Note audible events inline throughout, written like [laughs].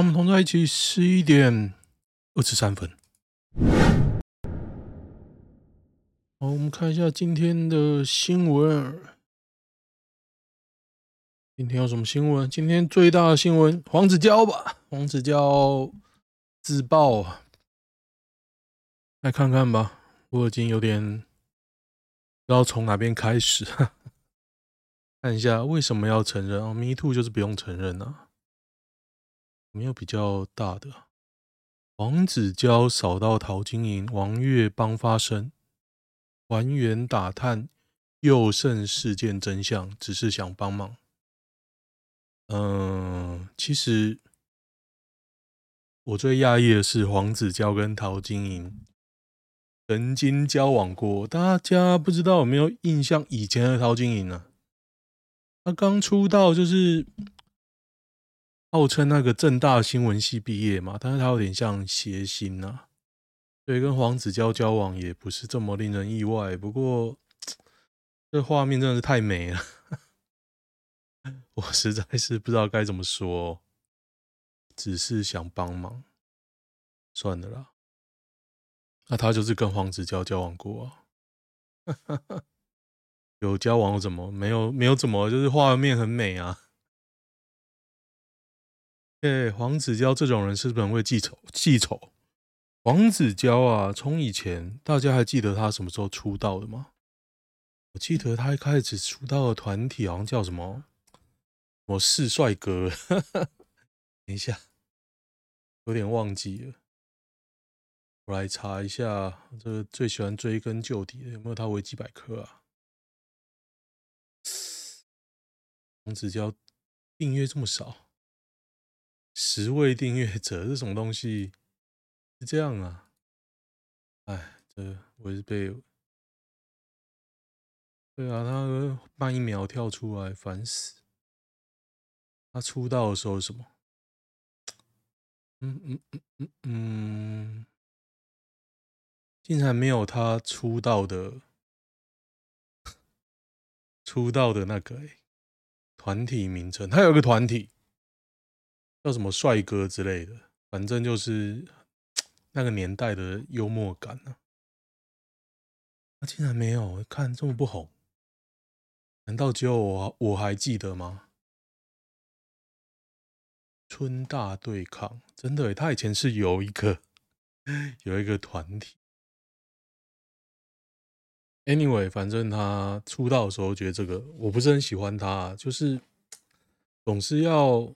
我们同在一起十一点二十三分。好，我们看一下今天的新闻。今天有什么新闻？今天最大的新闻，黄子佼吧？黄子佼自爆啊！来看看吧，我已经有点不知道从哪边开始。[laughs] 看一下为什么要承认啊？Me too 就是不用承认啊，没有比较大的。黄子佼扫到陶晶莹、王月帮发声。还原打探宥胜事件真相，只是想帮忙。嗯，其实我最讶异的是黄子佼跟陶晶莹曾经交往过。大家不知道有没有印象？以前的陶晶莹呢？他刚出道就是号称那个政大新闻系毕业嘛，但是他有点像谐星呐。所以跟黄子佼交往也不是这么令人意外，不过这画面真的是太美了，[laughs] 我实在是不知道该怎么说，只是想帮忙，算了啦。那他就是跟黄子佼交往过啊，[laughs] 有交往怎么？没有没有怎么？就是画面很美啊。哎，黄子佼这种人是不是很会记仇？记仇。黄子佼啊，从以前大家还记得他什么时候出道的吗？我记得他一开始出道的团体好像叫什么“我是帅哥”，等一下，有点忘记了。我来查一下，这个最喜欢追根究底的有没有他维基百科啊？黄子佼订阅这么少，十位订阅者是什么东西？是这样啊，哎，这我是被，对啊，他慢一秒跳出来，烦死。他出道的时候什么？嗯嗯嗯嗯嗯，竟然没有他出道的，出道的那个哎，团体名称，他有个团体叫什么帅哥之类的，反正就是。那个年代的幽默感呢？他竟然没有看这么不红，难道只有我我还记得吗？春大对抗，真的，他以前是有一个有一个团体。Anyway，反正他出道的时候觉得这个我不是很喜欢他，就是总是要。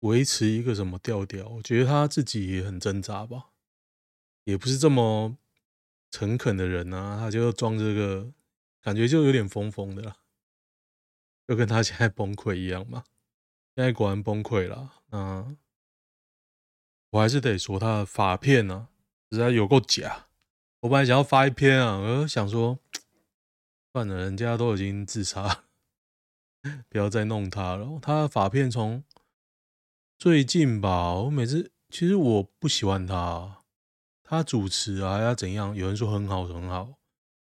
维持一个什么调调？我觉得他自己也很挣扎吧，也不是这么诚恳的人啊。他就装这个，感觉就有点疯疯的啦，就跟他现在崩溃一样嘛。现在果然崩溃了。嗯，我还是得说他的发片呢、啊，实在有够假。我本来想要发一篇啊，我想说，算了，人家都已经自杀，[laughs] 不要再弄他了。他的发片从。最近吧，我每次其实我不喜欢他，他主持啊，要怎样？有人说很好，很好，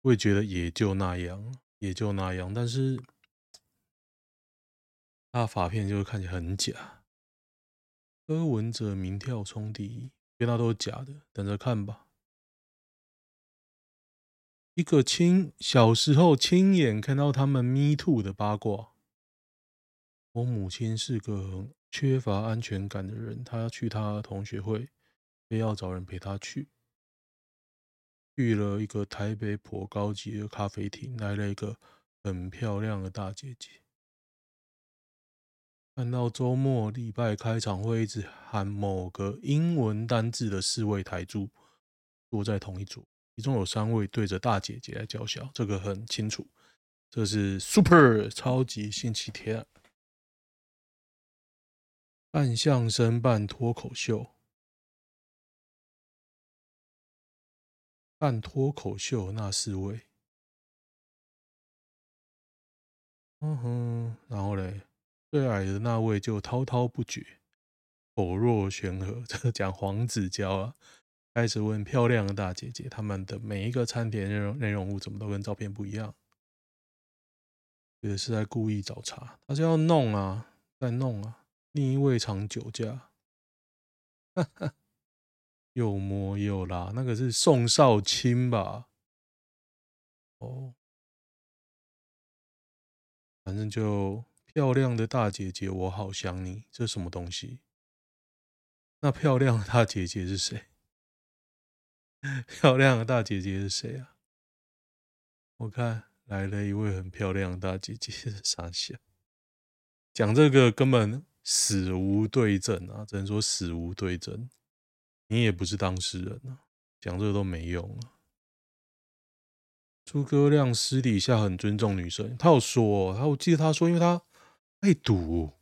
我也觉得也就那样，也就那样。但是他的发片就看起来很假。柯文哲民跳冲第一，因为他都是假的，等着看吧。一个亲小时候亲眼看到他们 Me Too 的八卦，我母亲是个。缺乏安全感的人，他要去他同学会，非要找人陪他去。去了一个台北颇高级的咖啡厅，来了一个很漂亮的大姐姐。看到周末礼拜开场会一直喊某个英文单字的四位台柱坐在同一组，其中有三位对着大姐姐在叫嚣，这个很清楚，这是 Super 超级星期天。半相声半脱口秀，半脱口秀那四位，嗯哼，然后嘞，最矮的那位就滔滔不绝，口若悬河。这个讲黄子佼啊，开始问漂亮的大姐姐，他们的每一个餐点内容内容物怎么都跟照片不一样，也是在故意找茬，他就要弄啊，在弄啊。另一位常酒驾，哈哈，又摸又拉，那个是宋少卿吧？哦，反正就漂亮的大姐姐，我好想你，这什么东西？那漂亮的大姐姐是谁？[laughs] 漂亮的大姐姐是谁啊？我看来了一位很漂亮的大姐姐，[laughs] 傻笑。讲这个根本死无对证啊，只能说死无对证。你也不是当事人啊，讲这个都没用啊。诸葛亮私底下很尊重女生，他有说，他我记得他说，因为他爱赌，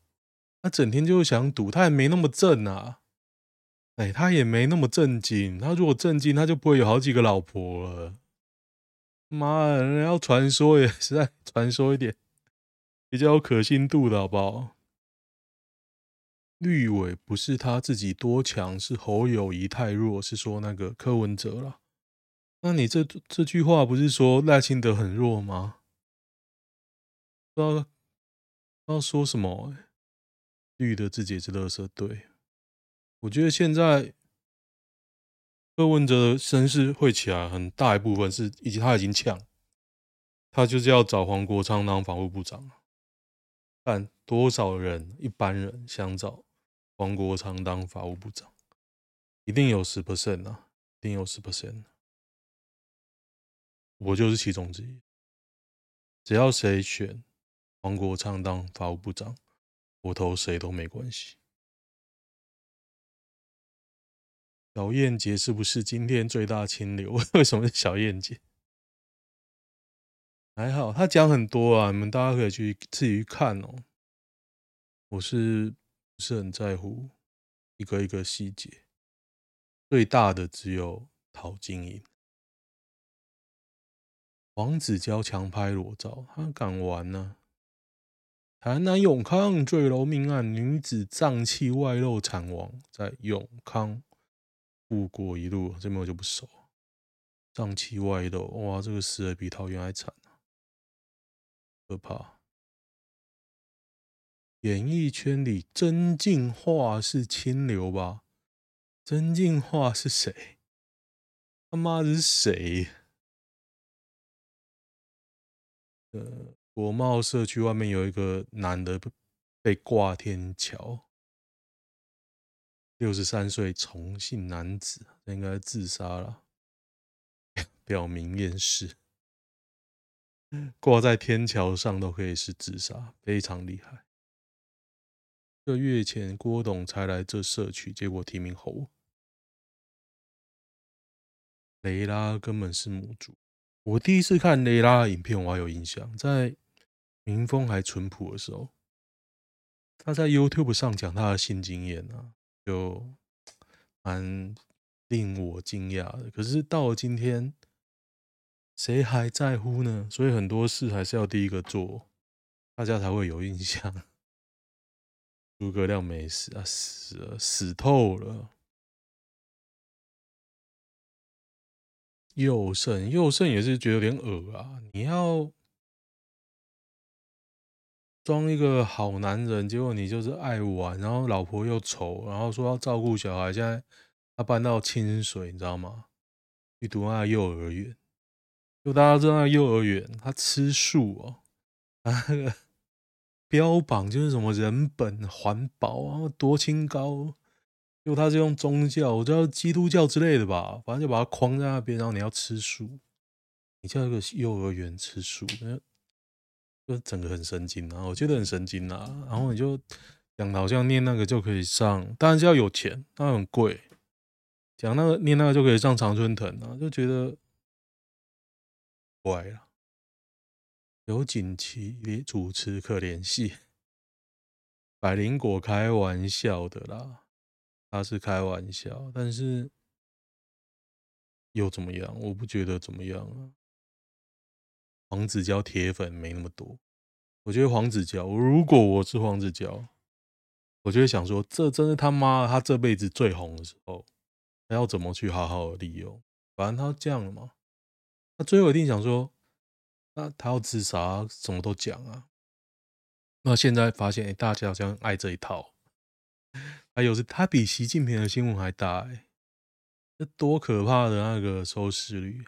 他整天就想赌，他也没那么正啊。哎，他也没那么正经，他如果正经，他就不会有好几个老婆了。妈的，人要传说也是在 [laughs] 传说一点，比较有可信度的好不好？绿委不是他自己多强，是侯友谊太弱，是说那个柯文哲了。那你这这句话不是说赖清德很弱吗？不知道要说什么？绿的自己也是垃圾，对。我觉得现在柯文哲的声势会起来，很大一部分是以及他已经呛，他就是要找黄国昌当防务部长。但多少人一般人想找黄国昌当法务部长？一定有十 percent 啊，一定有十 percent。我就是其中之一。只要谁选黄国昌当法务部长，我投谁都没关系。小燕姐是不是今天最大清流？[laughs] 为什么是小燕姐？还好，她讲很多啊，你们大家可以去自己去看哦。我是不是很在乎一个一个细节？最大的只有陶晶莹。黄子佼强拍裸照，他敢玩呢、啊？台南永康坠楼命案，女子脏器外露惨亡，在永康。富国一路这边我就不熟，脏器外露，哇，这个死的比桃园还惨啊，可怕！演艺圈里曾敬驊是清流吧？曾敬驊是谁？他妈的是谁？呃，国贸社区外面有一个男的被挂天桥。六十三岁重庆男子，应该自杀了，[laughs] 表明厌世，挂在天桥上都可以是自杀，非常厉害。个月前郭董才来这社区，结果提名侯。雷拉根本是母猪。我第一次看雷拉的影片，我还有印象，在民风还淳朴的时候，他在 YouTube 上讲他的性经验啊。就蛮令我惊讶的，可是到了今天，谁还在乎呢？所以很多事还是要第一个做，大家才会有印象。诸葛亮没死啊，死了，死透了。佑胜，佑胜也是觉得有点恶啊，你要。装一个好男人，结果你就是爱玩，然后老婆又丑，然后说要照顾小孩。现在他搬到清水，你知道吗？去读那幼儿园，就大家知道那幼儿园，他吃素哦，标榜就是什么人本环保啊，多清高。就他是用宗教，我知道基督教之类的吧，反正就把它框在那边，然后你要吃素，你叫一个幼儿园吃素，那就整个很神经啊，我觉得很神经啊。然后你就讲好像念那个就可以上，当然是要有钱，当然很贵。讲那个念那个就可以上常春藤啊，就觉得怪了。有锦棋主持可联系，百灵果开玩笑的啦，他是开玩笑，但是又怎么样？我不觉得怎么样啊。黄子佼铁粉没那么多，我觉得黄子佼，如果我是黄子佼，我就会想说，这真是他妈他这辈子最红的时候，他要怎么去好好的利用？反正他这样了嘛，他最后一定想说，那他要自杀，什么都讲啊。那现在发现，哎，大家好像爱这一套，还有是他比习近平的新闻还大哎，这多可怕的那个收视率！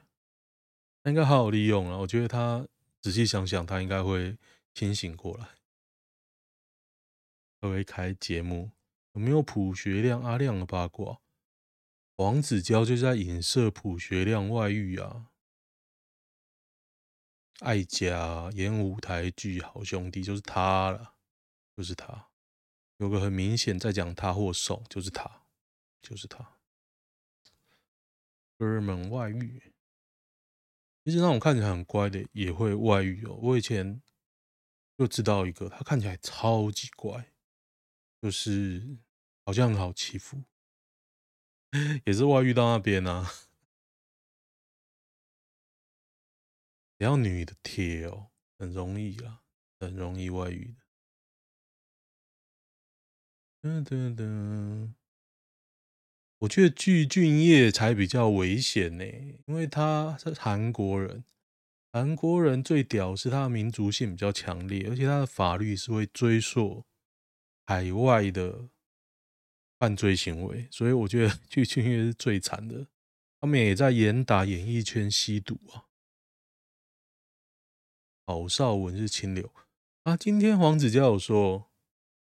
他应该好好利用了，我觉得他仔细想想，他应该会清醒过来。他会开节目，有没有普学亮阿亮的八卦？黄子佼就在影射普学亮外遇啊。爱家演舞台剧好兄弟就是他了，就是他。有个很明显在讲他或送，就是他，就是他。哥们外遇，其实那种看起来很乖的也会外遇哦。我以前就知道一个，他看起来超级乖，就是好像很好欺负，[laughs] 也是外遇到那边啊。只要女的贴哦，很容易啊，很容易外遇的。噔噔噔，我觉得具俊曄才比较危险呢，因为他是韩国人，韩国人最屌是他的民族性比较强烈，而且他的法律是会追溯海外的犯罪行为，所以我觉得 [laughs] 具俊曄是最惨的。他们也在严打演艺圈吸毒啊。郝邵文是清流啊！今天黄子佼有说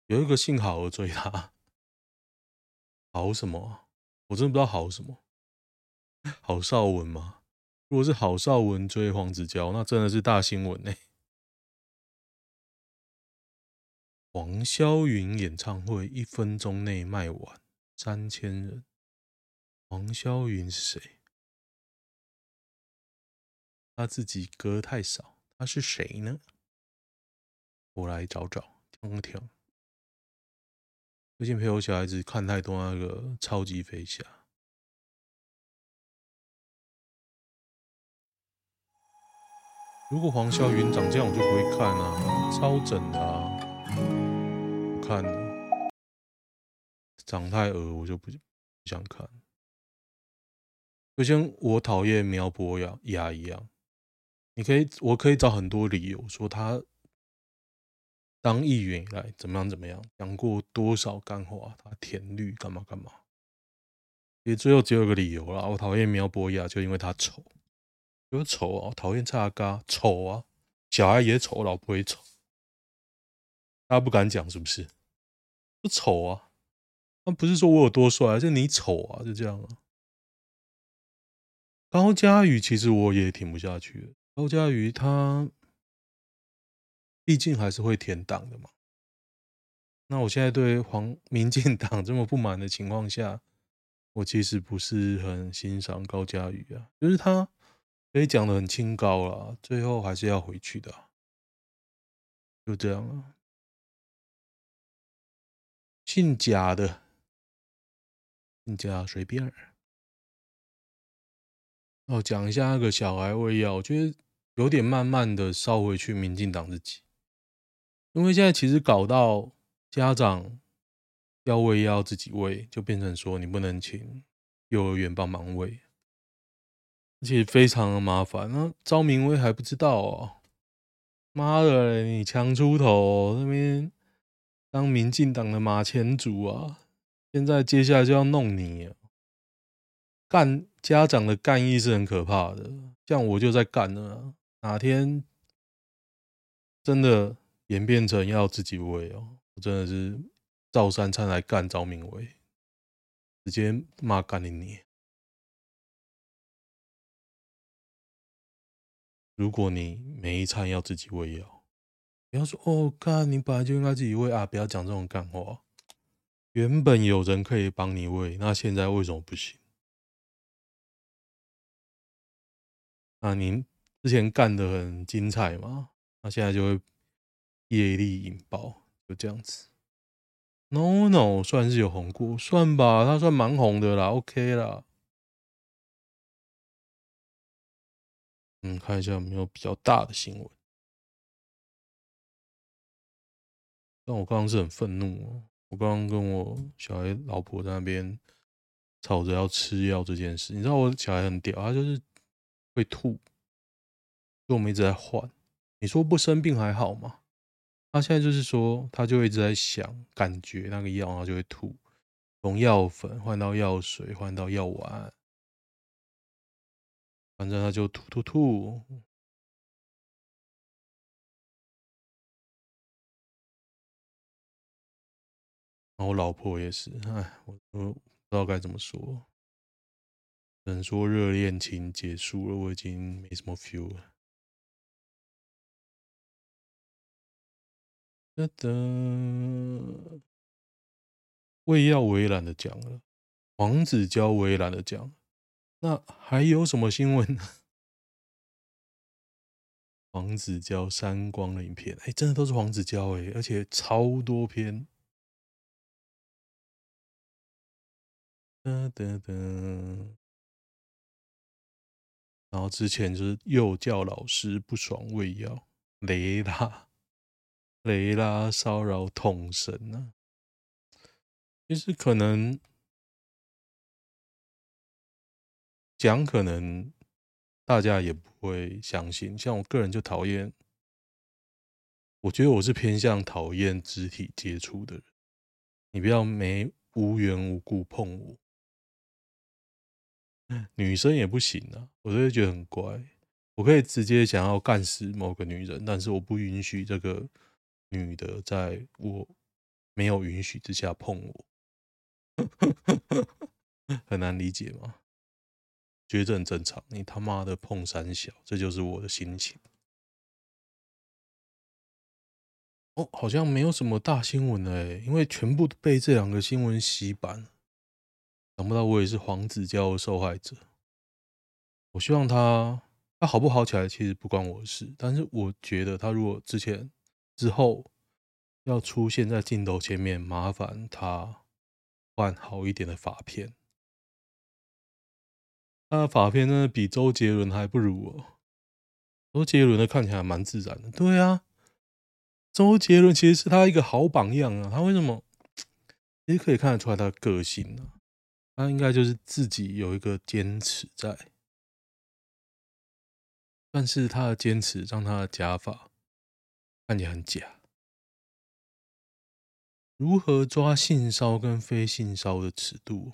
有一个姓郝的追他，郝什么？我真的不知道郝什么。郝邵文吗？如果是郝邵文追黄子佼，那真的是大新闻呢。黄霄云演唱会一分钟内卖完三千人。黄霄云是谁？他自己歌太少。他是谁呢？我来找找听听。最近陪我小孩子看太多那个超级飞侠。如果黄霄云长这样，我就不会看啊，超整的啊，不看了。长太恶，我就不不想看。就像我讨厌苗博雅雅一样。你可以，我可以找很多理由说他当议员以来怎么样怎么样，讲过多少干话，他舔绿干嘛干嘛。也最后只有一个理由啦，我讨厌苗博雅，就因为他丑，有丑啊，讨厌蔡阿嘎，丑啊，小孩也丑，老婆也丑，大家不敢讲是不是？不丑啊，那不是说我有多帅，是你丑啊，就这样啊。高嘉宇其实我也挺不下去。高嘉瑜他毕竟还是会填党的嘛。那我现在对黄 [laughs] 民进党这么不满的情况下，我其实不是很欣赏高嘉瑜啊。就是他可以讲得很清高啦，最后还是要回去的，就这样啊。姓贾的，姓贾随便。哦，讲一下那个小孩喂药，我觉得。有点慢慢的烧回去民进党自己，因为现在其实搞到家长要喂要自己喂，就变成说你不能请幼儿园帮忙喂，而且非常的麻烦。那赵明威还不知道哦，妈的，你强出头那边当民进党的马前卒啊，现在接下来就要弄你啊，干家长的干意是很可怕的，像我就在干了。哪天真的演变成要自己喂哦，我真的是照三餐来干赵明威，直接骂干你你。如果你每一餐要自己喂药，不要说哦，干你本来就应该自己喂啊，不要讲这种干话。原本有人可以帮你喂，那现在为什么不行？那您？之前干得很精彩嘛，那现在就会业力引爆，就这样子。No No，算是有红过，算吧，他算蛮红的啦，OK 啦。嗯，看一下有没有比较大的新闻。但我刚刚是很愤怒哦，我刚刚跟我小孩老婆在那边吵着要吃药这件事，你知道我小孩很屌，他就是会吐。所以我们一直在换，你说不生病还好吗？他现在就是说，他就一直在想感觉那个药，然后就会吐。从药粉换到药水，换到药丸，反正他就吐吐吐。然后我老婆也是，哎，我都不知道该怎么说，只能说热恋情结束了，我已经没什么 feel 了。哒哒，胃药微懒的讲了，黄子佼微懒的讲，那还有什么新闻呢？[laughs] 黄子佼删光的影片，哎，真的都是黄子佼哎，而且超多篇。哒哒哒，然后之前就是幼教老师不爽喂药，雷拉。雷拉骚扰统神呢？其实可能讲，可能大家也不会相信。像我个人就讨厌，我觉得我是偏向讨厌肢体接触的人。你不要没无缘无故碰我，[laughs] 女生也不行啊，我都会觉得很怪。我可以直接想要干死某个女人，但是我不允许这个。女的在我没有允许之下碰我，很难理解吗？觉得这很正常。你他妈的碰三小，这就是我的心情。哦，好像没有什么大新闻哎，因为全部被这两个新闻洗版。想不到我也是黄子佼的受害者。我希望他他好不好起来，其实不关我的事。但是我觉得他如果之前。之后要出现在镜头前面，麻烦他换好一点的发片。他的发片呢，比周杰伦还不如哦。周杰伦的看起来蛮自然的，对啊。周杰伦其实是他一个好榜样啊。他为什么？其实可以看得出来他的个性啊。他应该就是自己有一个坚持在，但是他的坚持让他的假发。看起来很假。如何抓性骚跟非性骚的尺度？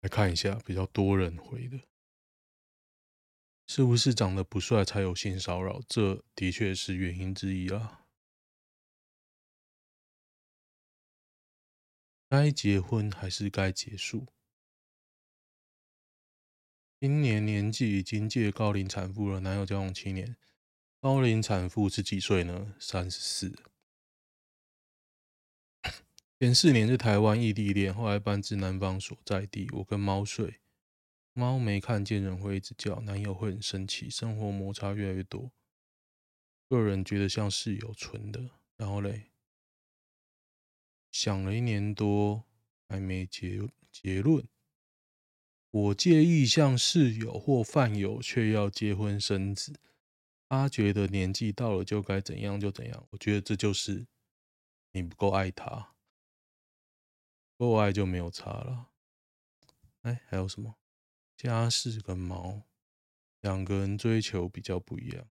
来看一下比较多人回的，是不是长得不帅才有性骚扰？这的确是原因之一啊。该结婚还是该结束？今年年纪已经届高龄产妇了，男友交往七年，高龄产妇是几岁呢？三十四。前四年是台湾异地恋，后来搬至男方所在地。我跟猫睡，猫没看见人会一直叫，男友会很生气，生活摩擦越来越多。个人觉得像室友纯的，然后嘞，想了一年多还没结结论。我介意像室友或饭友，却要结婚生子。他觉得年纪到了就该怎样就怎样。我觉得这就是你不够爱他，够爱就没有差了。哎，还有什么？家事跟猫，两个人追求比较不一样。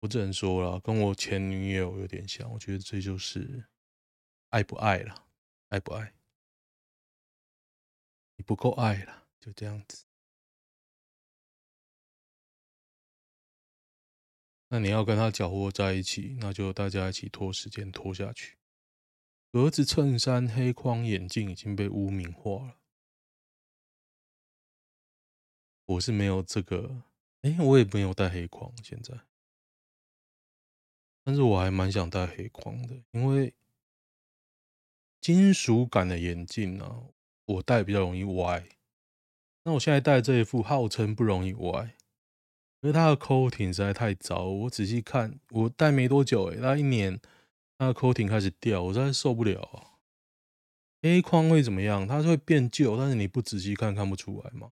我只能说了，跟我前女友有点像。我觉得这就是爱不爱了，爱不爱。不够爱了，就这样子。那你要跟他搅和在一起，那就大家一起拖时间拖下去。格子衬衫、黑框眼镜已经被污名化了。我是没有这个，哎，我也没有戴黑框现在，但是我还蛮想戴黑框的，因为金属感的眼镜呢。我戴比较容易歪，那我现在戴这一副号称不容易歪，因为它的 coating 实在太糟。我仔细看，我戴没多久，诶，它一年它的 coating 开始掉，我实在受不了啊。黑框会怎么样？它是会变旧，但是你不仔细看看不出来嘛。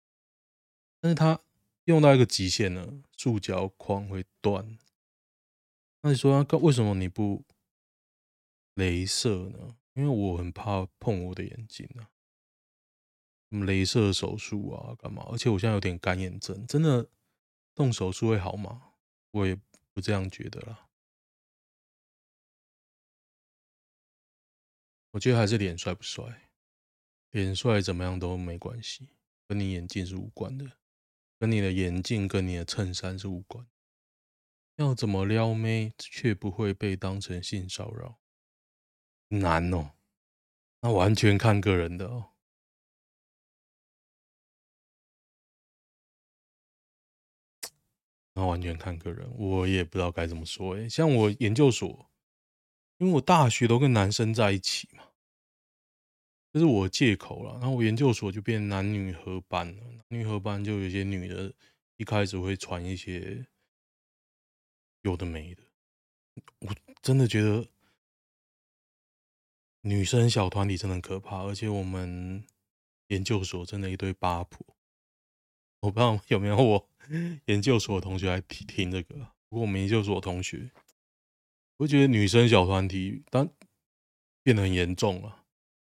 但是它用到一个极限呢，塑胶框会断。那你说它为什么你不镭射呢？因为我很怕碰我的眼睛啊。什么镭射手术啊，干嘛？而且我现在有点干眼症，真的动手术会好吗？我也不这样觉得啦。我觉得还是脸帅不帅，脸帅怎么样都没关系，跟你眼镜是无关的，跟你的眼镜跟你的衬衫是无关。要怎么撩妹却不会被当成性骚扰？难哦，那完全看个人的哦。那完全看个人，我也不知道该怎么说诶。像我研究所，因为我大学都跟男生在一起嘛，这是我借口了。然后我研究所就变男女合班了，男女合班就有些女的，一开始会传一些。有的没的，我真的觉得女生小团体真的可怕，而且我们研究所真的一堆八婆，我不知道有没有我 [laughs] 研究所的同学来听听这个。不过我们研究所的同学，我觉得女生小团体当变得很严重了，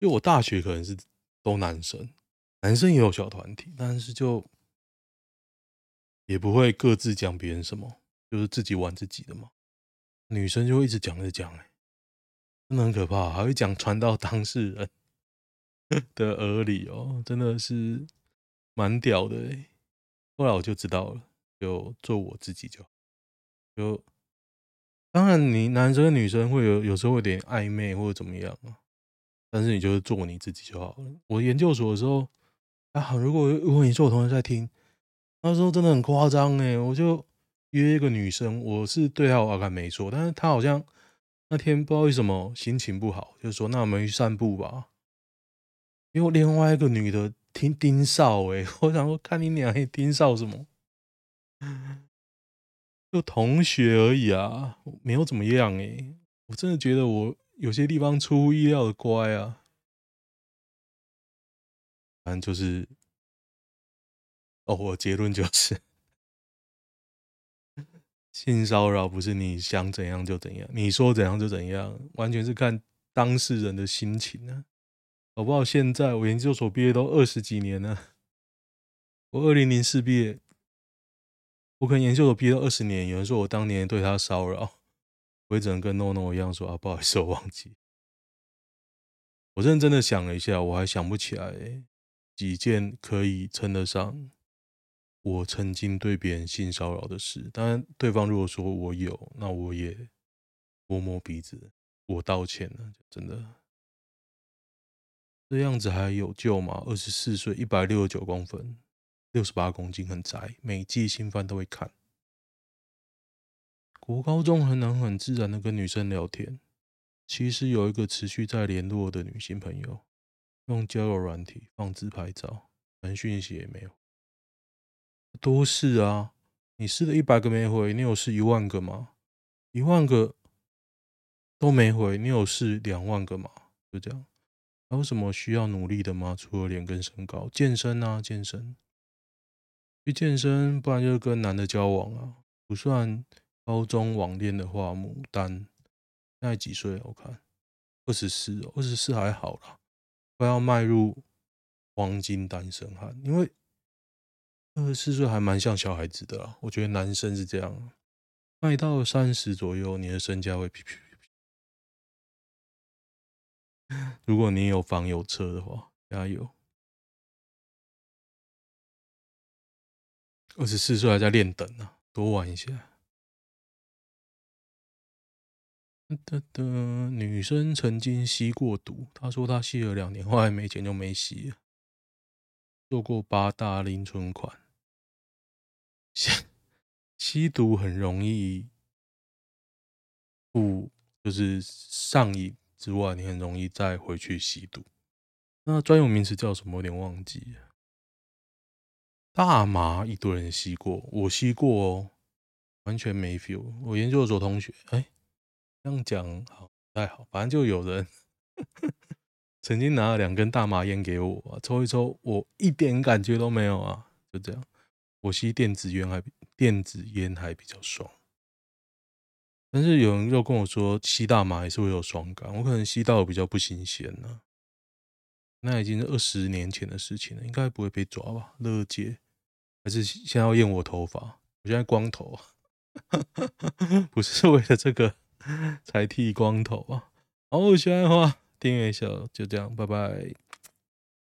因为我大学可能是都男生，男生也有小团体，但是就也不会各自讲别人什么。就是自己玩自己的嘛，女生就会一直讲着讲，哎，真的很可怕，还会讲传到当事人 [laughs] 的耳里哦，真的是蛮屌的哎。后来我就知道了，就做我自己就，就当然你男生跟女生会有有时候会有点暧昧或者怎么样啊，但是你就是做你自己就好了。我研究所的时候啊，如果如果你是我同学在听，那时候真的很夸张哎，我就。约一个女生，我是对她有好感没错，但是她好像那天不知道为什么心情不好，就说那我们去散步吧。因为另外一个女的听盯梢，诶，[laughs] 我想说看你俩还盯梢什么？就同学而已啊，没有怎么样诶。我真的觉得我有些地方出乎意料的乖啊。反正就是，哦，我结论就是。性骚扰不是你想怎样就怎样，你说怎样就怎样，完全是看当事人的心情啊。好不好？现在我研究所毕业都二十几年了，我二零零四毕业，我可能研究所毕业都二十年。有人说我当年对他骚扰，我也只能跟诺诺一样说啊，不好意思，我忘记。我认真的想了一下，我还想不起来几件可以称得上。我曾经对别人性骚扰的事，当然，对方如果说我有，那我也摸摸鼻子，我道歉了。真的，这样子还有救吗？二十四岁，一百六十九公分，六十八公斤，很宅，每季新番都会看。国高中很能很自然的跟女生聊天，其实有一个持续在联络的女性朋友，用交友软体放自拍照，连讯息也没有。多试啊！你试了一百个没回，你有试一万个吗？一万个都没回，你有试两万个吗？就这样。还有什么需要努力的吗？除了脸跟身高，健身啊，健身。去健身，不然就是跟男的交往啊。不算高中网恋的话，牡丹现在几岁？我看二十四，二十四还好啦，快要迈入黄金单身汉，因为。二十四岁还蛮像小孩子的啦，我觉得男生是这样，迈到三十左右，你的身价会。[laughs] 如果你有房有车的话，加油！二十四岁还在练等呢，多玩一下。哒哒，女生曾经吸过毒，她说她吸了两年，后来没钱就没吸了。做过八大零存款。吸吸毒很容易不就是上瘾之外，你很容易再回去吸毒。那专有名词叫什么？有点忘记。大麻一堆人吸过，我吸过哦，完全没 feel。我研究所同学，哎，这样讲好不太好，反正就有人 [laughs] 曾经拿了两根大麻烟给我抽一抽，我一点感觉都没有啊，就这样。我吸电子烟还电子烟还比较爽，但是有人又跟我说吸大麻还是会有爽感，我可能吸到比较不新鲜呢。那已经是二十年前的事情了，应该不会被抓吧？勒戒还是先要验我头发？我现在光头，[laughs] 不是为了这个才剃光头啊。好，喜欢的话订阅一下，就这样，拜拜。